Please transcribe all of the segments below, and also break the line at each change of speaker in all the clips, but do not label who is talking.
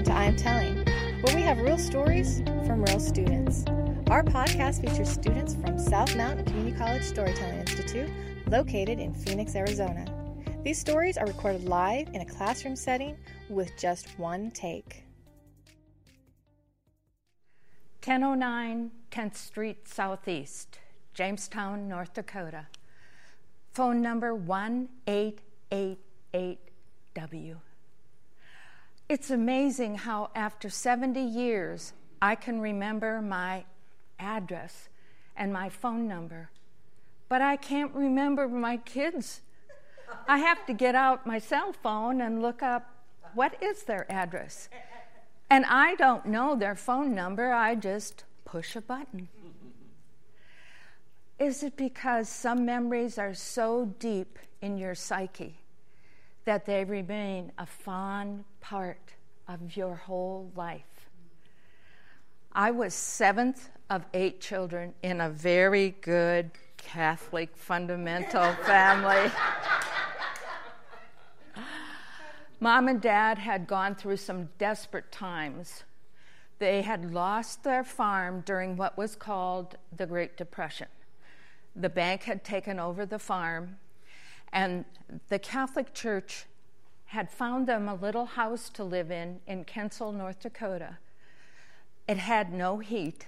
Welcome to I'm Telling, where we have real stories from real students. Our podcast features students from South Mountain Community College Storytelling Institute, located in Phoenix, Arizona. These stories are recorded live in a classroom setting with just one take.
1009 10th Street Southeast, Jamestown, North Dakota. Phone number 1888W. It's amazing how, after 70 years, I can remember my address and my phone number, but I can't remember my kids. I have to get out my cell phone and look up what is their address. And I don't know their phone number, I just push a button. Is it because some memories are so deep in your psyche that they remain a fond part of your whole life? I was seventh of eight children in a very good Catholic fundamental family. Mom and dad had gone through some desperate times. They had lost their farm during what was called the Great Depression. The bank had taken over the farm, and the Catholic Church had found them a little house to live in in Kensal, North Dakota. It had no heat,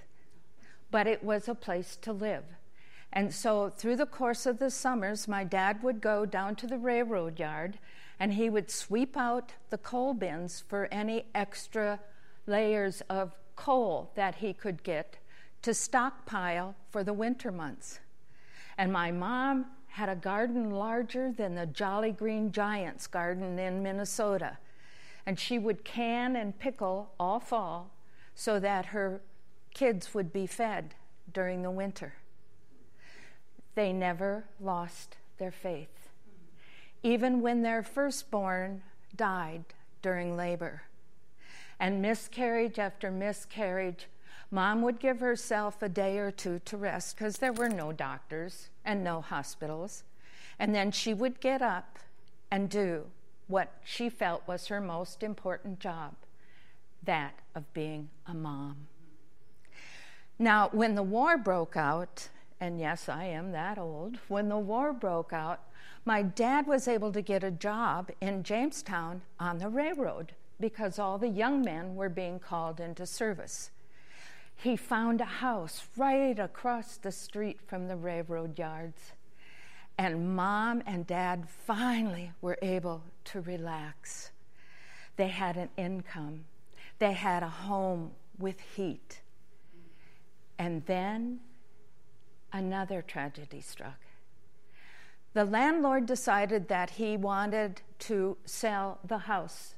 but it was a place to live. And so, through the course of the summers, my dad would go down to the railroad yard and he would sweep out the coal bins for any extra layers of coal that he could get to stockpile for the winter months. And my mom had a garden larger than the Jolly Green Giants garden in Minnesota. And she would can and pickle all fall so that her kids would be fed during the winter. They never lost their faith even when their firstborn died during labor. And miscarriage after miscarriage, mom would give herself a day or two to rest because there were no doctors and no hospitals. And then she would get up and do what she felt was her most important job that of being a mom. Now, when the war broke out, and yes, I am that old, when the war broke out, my dad was able to get a job in Jamestown on the railroad because all the young men were being called into service. He found a house right across the street from the railroad yards. And mom and dad finally were able to relax. They had an income, they had a home with heat. And then another tragedy struck the landlord decided that he wanted to sell the house.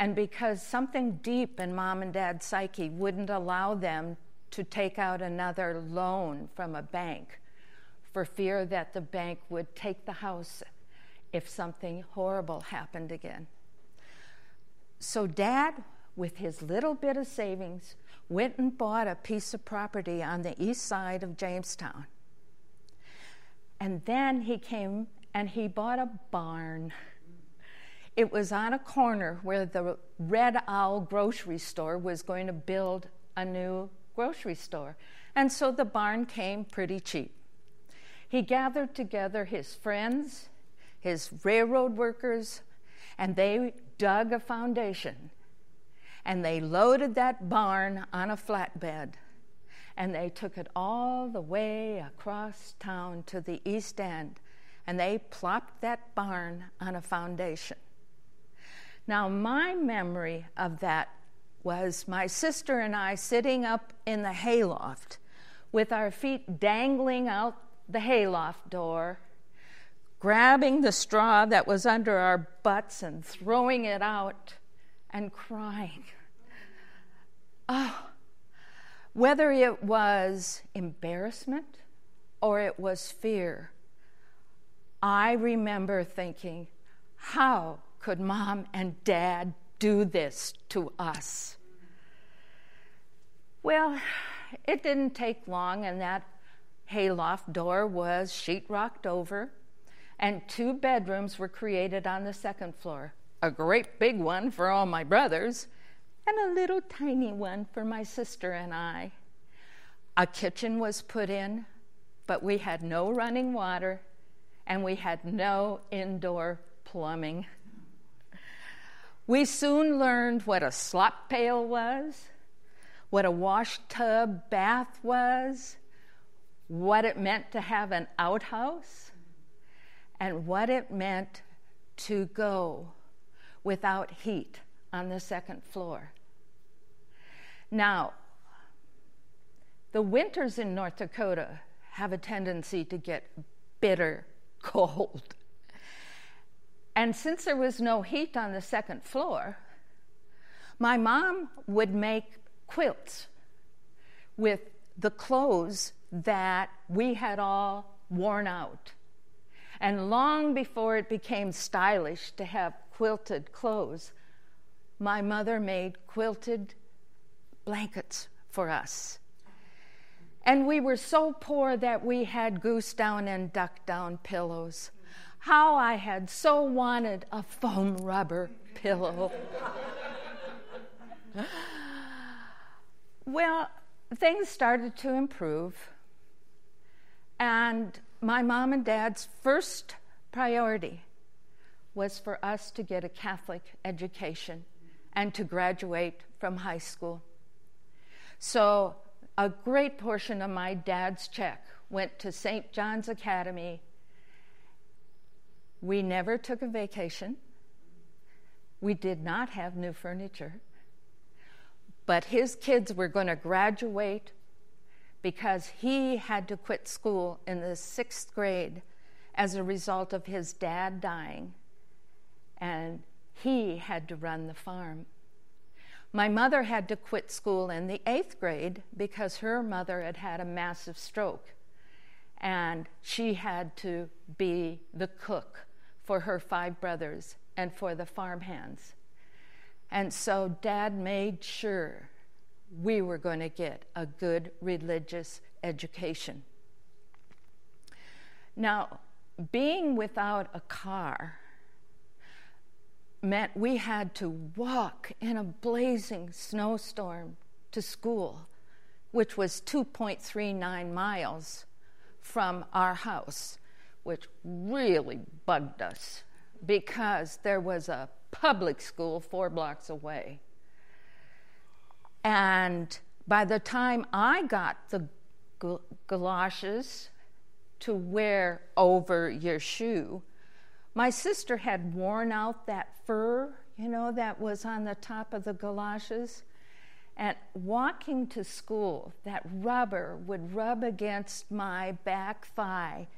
And because something deep in mom and dad's psyche wouldn't allow them to take out another loan from a bank for fear that the bank would take the house if something horrible happened again. So, dad, with his little bit of savings, went and bought a piece of property on the east side of Jamestown. And then he came and he bought a barn. It was on a corner where the Red Owl grocery store was going to build a new grocery store. And so the barn came pretty cheap. He gathered together his friends, his railroad workers, and they dug a foundation. And they loaded that barn on a flatbed and they took it all the way across town to the east end, and they plopped that barn on a foundation. Now, my memory of that was my sister and I sitting up in the hayloft with our feet dangling out the hayloft door, grabbing the straw that was under our butts and throwing it out and crying. Oh, whether it was embarrassment or it was fear, I remember thinking, how could mom and dad do this to us? Well, it didn't take long, and that hayloft door was sheetrocked over, and two bedrooms were created on the second floor a great big one for all my brothers, and a little tiny one for my sister and I. A kitchen was put in, but we had no running water and we had no indoor plumbing. We soon learned what a slop pail was, what a wash tub bath was, what it meant to have an outhouse, and what it meant to go without heat on the second floor. Now, the winters in North Dakota have a tendency to get bitter cold. And since there was no heat on the second floor, my mom would make quilts with the clothes that we had all worn out. And long before it became stylish to have quilted clothes, my mother made quilted blankets for us. And we were so poor that we had goose down and duck down pillows. How I had so wanted a foam rubber pillow. well, things started to improve, and my mom and dad's first priority was for us to get a Catholic education and to graduate from high school. So, a great portion of my dad's check went to St. John's Academy we never took a vacation. We did not have new furniture. But his kids were going to graduate because he had to quit school in the sixth grade as a result of his dad dying. And he had to run the farm. My mother had to quit school in the eighth grade because her mother had had a massive stroke and she had to be the cook for her five brothers and for the farmhands. And so dad made sure we were going to get a good religious education. Now, being without a car meant we had to walk in a blazing snowstorm to school, which was 2.39 miles from our house which really bugged us because there was a public school four blocks away. And by the time I got the galoshes to wear over your shoe, my sister had worn out that fur, you know, that was on the top of the galoshes. And walking to school, that rubber would rub against my back thigh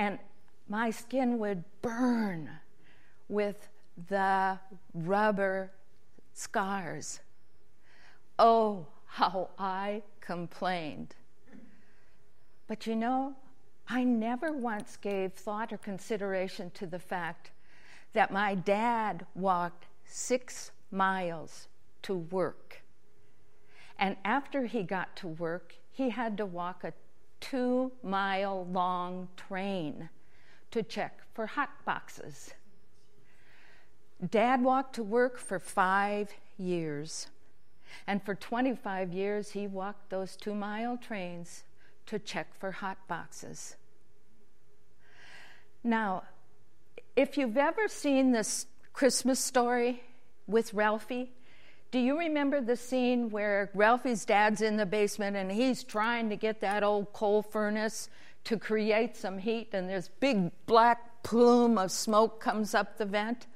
and my skin would burn with the rubber scars. Oh, how I complained. But you know, I never once gave thought or consideration to the fact that my dad walked six miles to work. And after he got to work, he had to walk a two mile long train to check for hot boxes. Dad walked to work for five years. And for 25 years, he walked those two mile trains to check for hot boxes. Now, if you've ever seen this Christmas story with Ralphie, do you remember the scene where Ralphie's dad's in the basement and he's trying to get that old coal furnace to create some heat and this big black plume of smoke comes up the vent?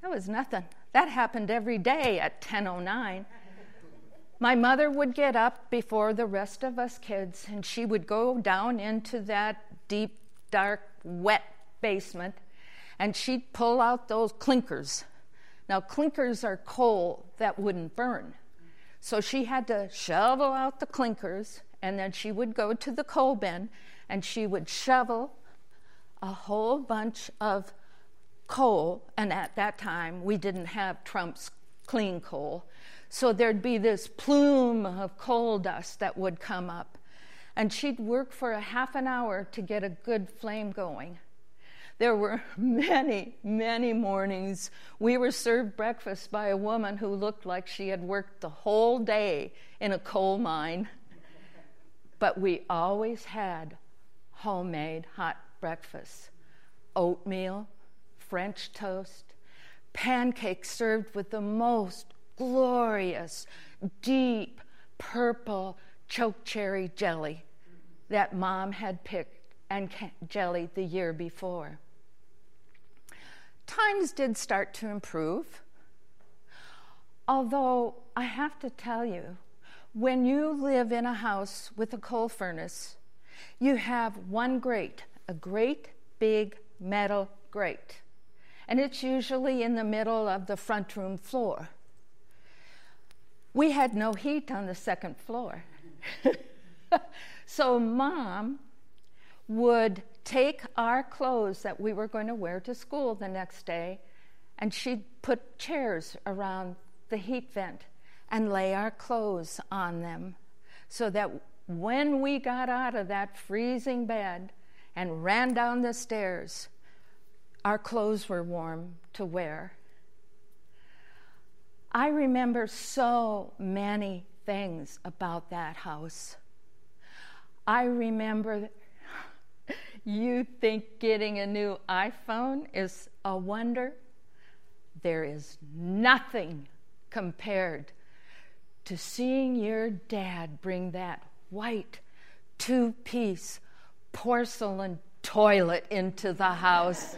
That was nothing. That happened every day at 10:09. My mother would get up before the rest of us kids and she would go down into that deep, dark, wet basement and she'd pull out those clinkers now, clinkers are coal that wouldn't burn. So she had to shovel out the clinkers, and then she would go to the coal bin and she would shovel a whole bunch of coal. And at that time, we didn't have Trump's clean coal. So there'd be this plume of coal dust that would come up. And she'd work for a half an hour to get a good flame going. There were many, many mornings we were served breakfast by a woman who looked like she had worked the whole day in a coal mine. But we always had homemade hot breakfast oatmeal, French toast, pancakes served with the most glorious, deep purple choke cherry jelly that mom had picked and jelly the year before. Times did start to improve, although I have to tell you, when you live in a house with a coal furnace, you have one grate, a great big metal grate, and it's usually in the middle of the front room floor. We had no heat on the second floor. so, mom would take our clothes that we were going to wear to school the next day and she'd put chairs around the heat vent and lay our clothes on them so that when we got out of that freezing bed and ran down the stairs, our clothes were warm to wear. I remember so many things about that house. I remember you think getting a new iPhone is a wonder? There is nothing compared to seeing your dad bring that white two piece porcelain toilet into the house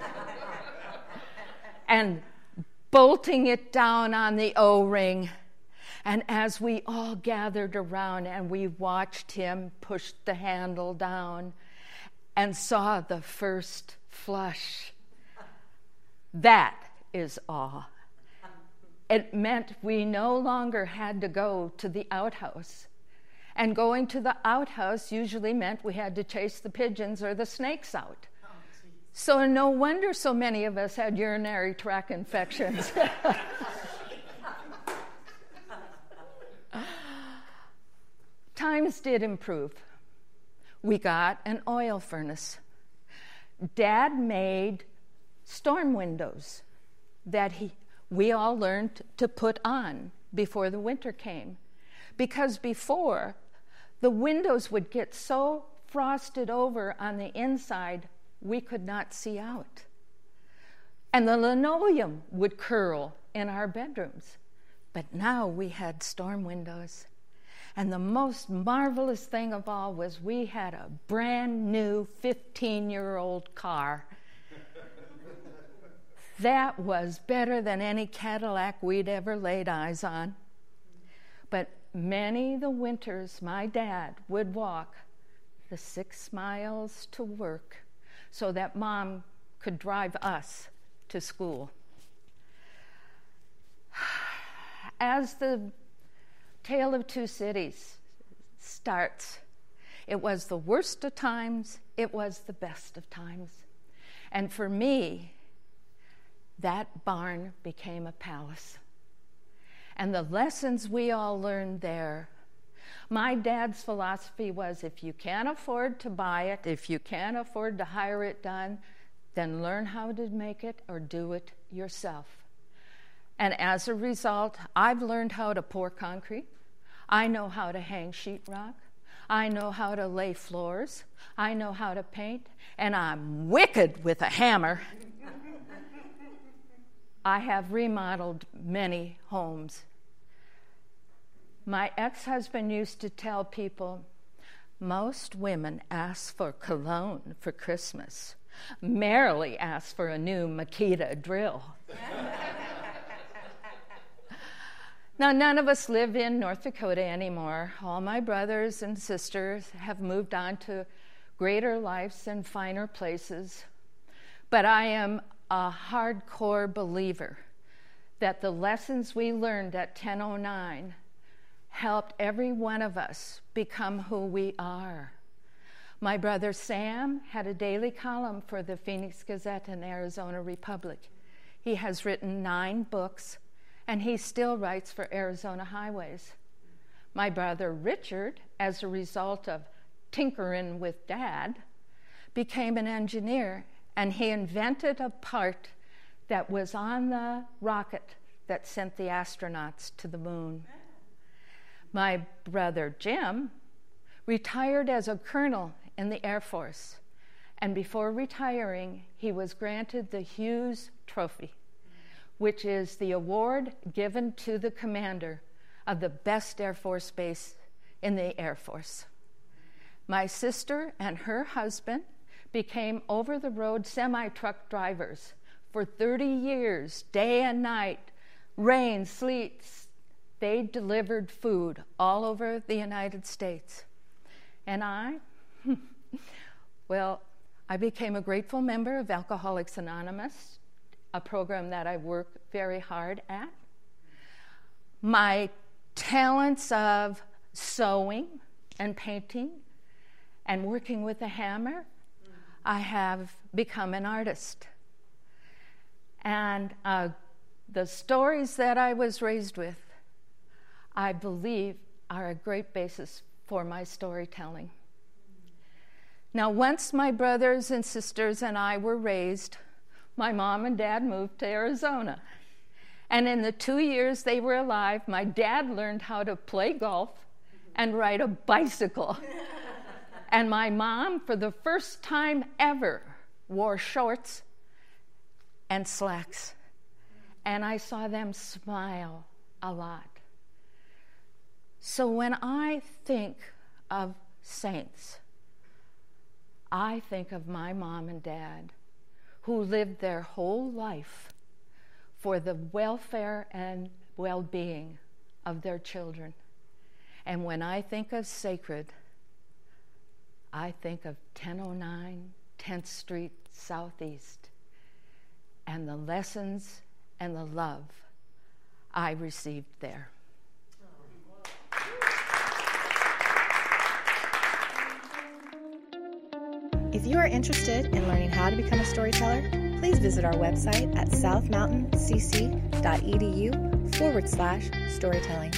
and bolting it down on the O ring. And as we all gathered around and we watched him push the handle down and saw the first flush, that is awe. It meant we no longer had to go to the outhouse. And going to the outhouse usually meant we had to chase the pigeons or the snakes out. So, no wonder so many of us had urinary tract infections. Times did improve. We got an oil furnace. Dad made storm windows that he, we all learned to put on before the winter came. Because before, the windows would get so frosted over on the inside, we could not see out. And the linoleum would curl in our bedrooms. But now we had storm windows. And the most marvelous thing of all was we had a brand new 15 year old car. that was better than any Cadillac we'd ever laid eyes on. But many the winters my dad would walk the six miles to work so that mom could drive us to school. As the Tale of Two Cities starts, it was the worst of times, it was the best of times. And for me, that barn became a palace. And the lessons we all learned there my dad's philosophy was if you can't afford to buy it, if you can't afford to hire it done, then learn how to make it or do it yourself. And as a result, I've learned how to pour concrete. I know how to hang sheetrock. I know how to lay floors. I know how to paint. And I'm wicked with a hammer. I have remodeled many homes my ex husband used to tell people most women ask for cologne for Christmas. Merrily ask for a new Makita drill. now, none of us live in North Dakota anymore. All my brothers and sisters have moved on to greater lives and finer places. But I am a hardcore believer that the lessons we learned at 1009 helped every one of us become who we are. My brother Sam had a daily column for the Phoenix Gazette and Arizona Republic. He has written nine books, and he still writes for Arizona Highways. My brother Richard, as a result of tinkering with dad, became an engineer and he invented a part that was on the rocket that sent the astronauts to the moon. My brother Jim retired as a colonel in the Air Force, and before retiring, he was granted the Hughes Trophy, which is the award given to the commander of the best Air Force base in the Air Force. My sister and her husband became over the road semi truck drivers for 30 years, day and night, rain, sleet. They delivered food all over the United States. And I, well, I became a grateful member of Alcoholics Anonymous, a program that I work very hard at. My talents of sewing and painting and working with a hammer, I have become an artist. And uh, the stories that I was raised with, I believe, are a great basis for my storytelling. Now, once my brothers and sisters and I were raised, my mom and dad moved to Arizona. And in the two years they were alive, my dad learned how to play golf and ride a bicycle. and my mom, for the first time ever, wore shorts and slacks. And I saw them smile a lot. So when I think of saints, I think of my mom and dad who lived their whole life for the welfare and well being of their children. And when I think of sacred, I think of 1009 10th Street Southeast and the lessons and the love I received there.
If you are interested in learning how to become a storyteller, please visit our website at southmountaincc.edu forward slash storytelling.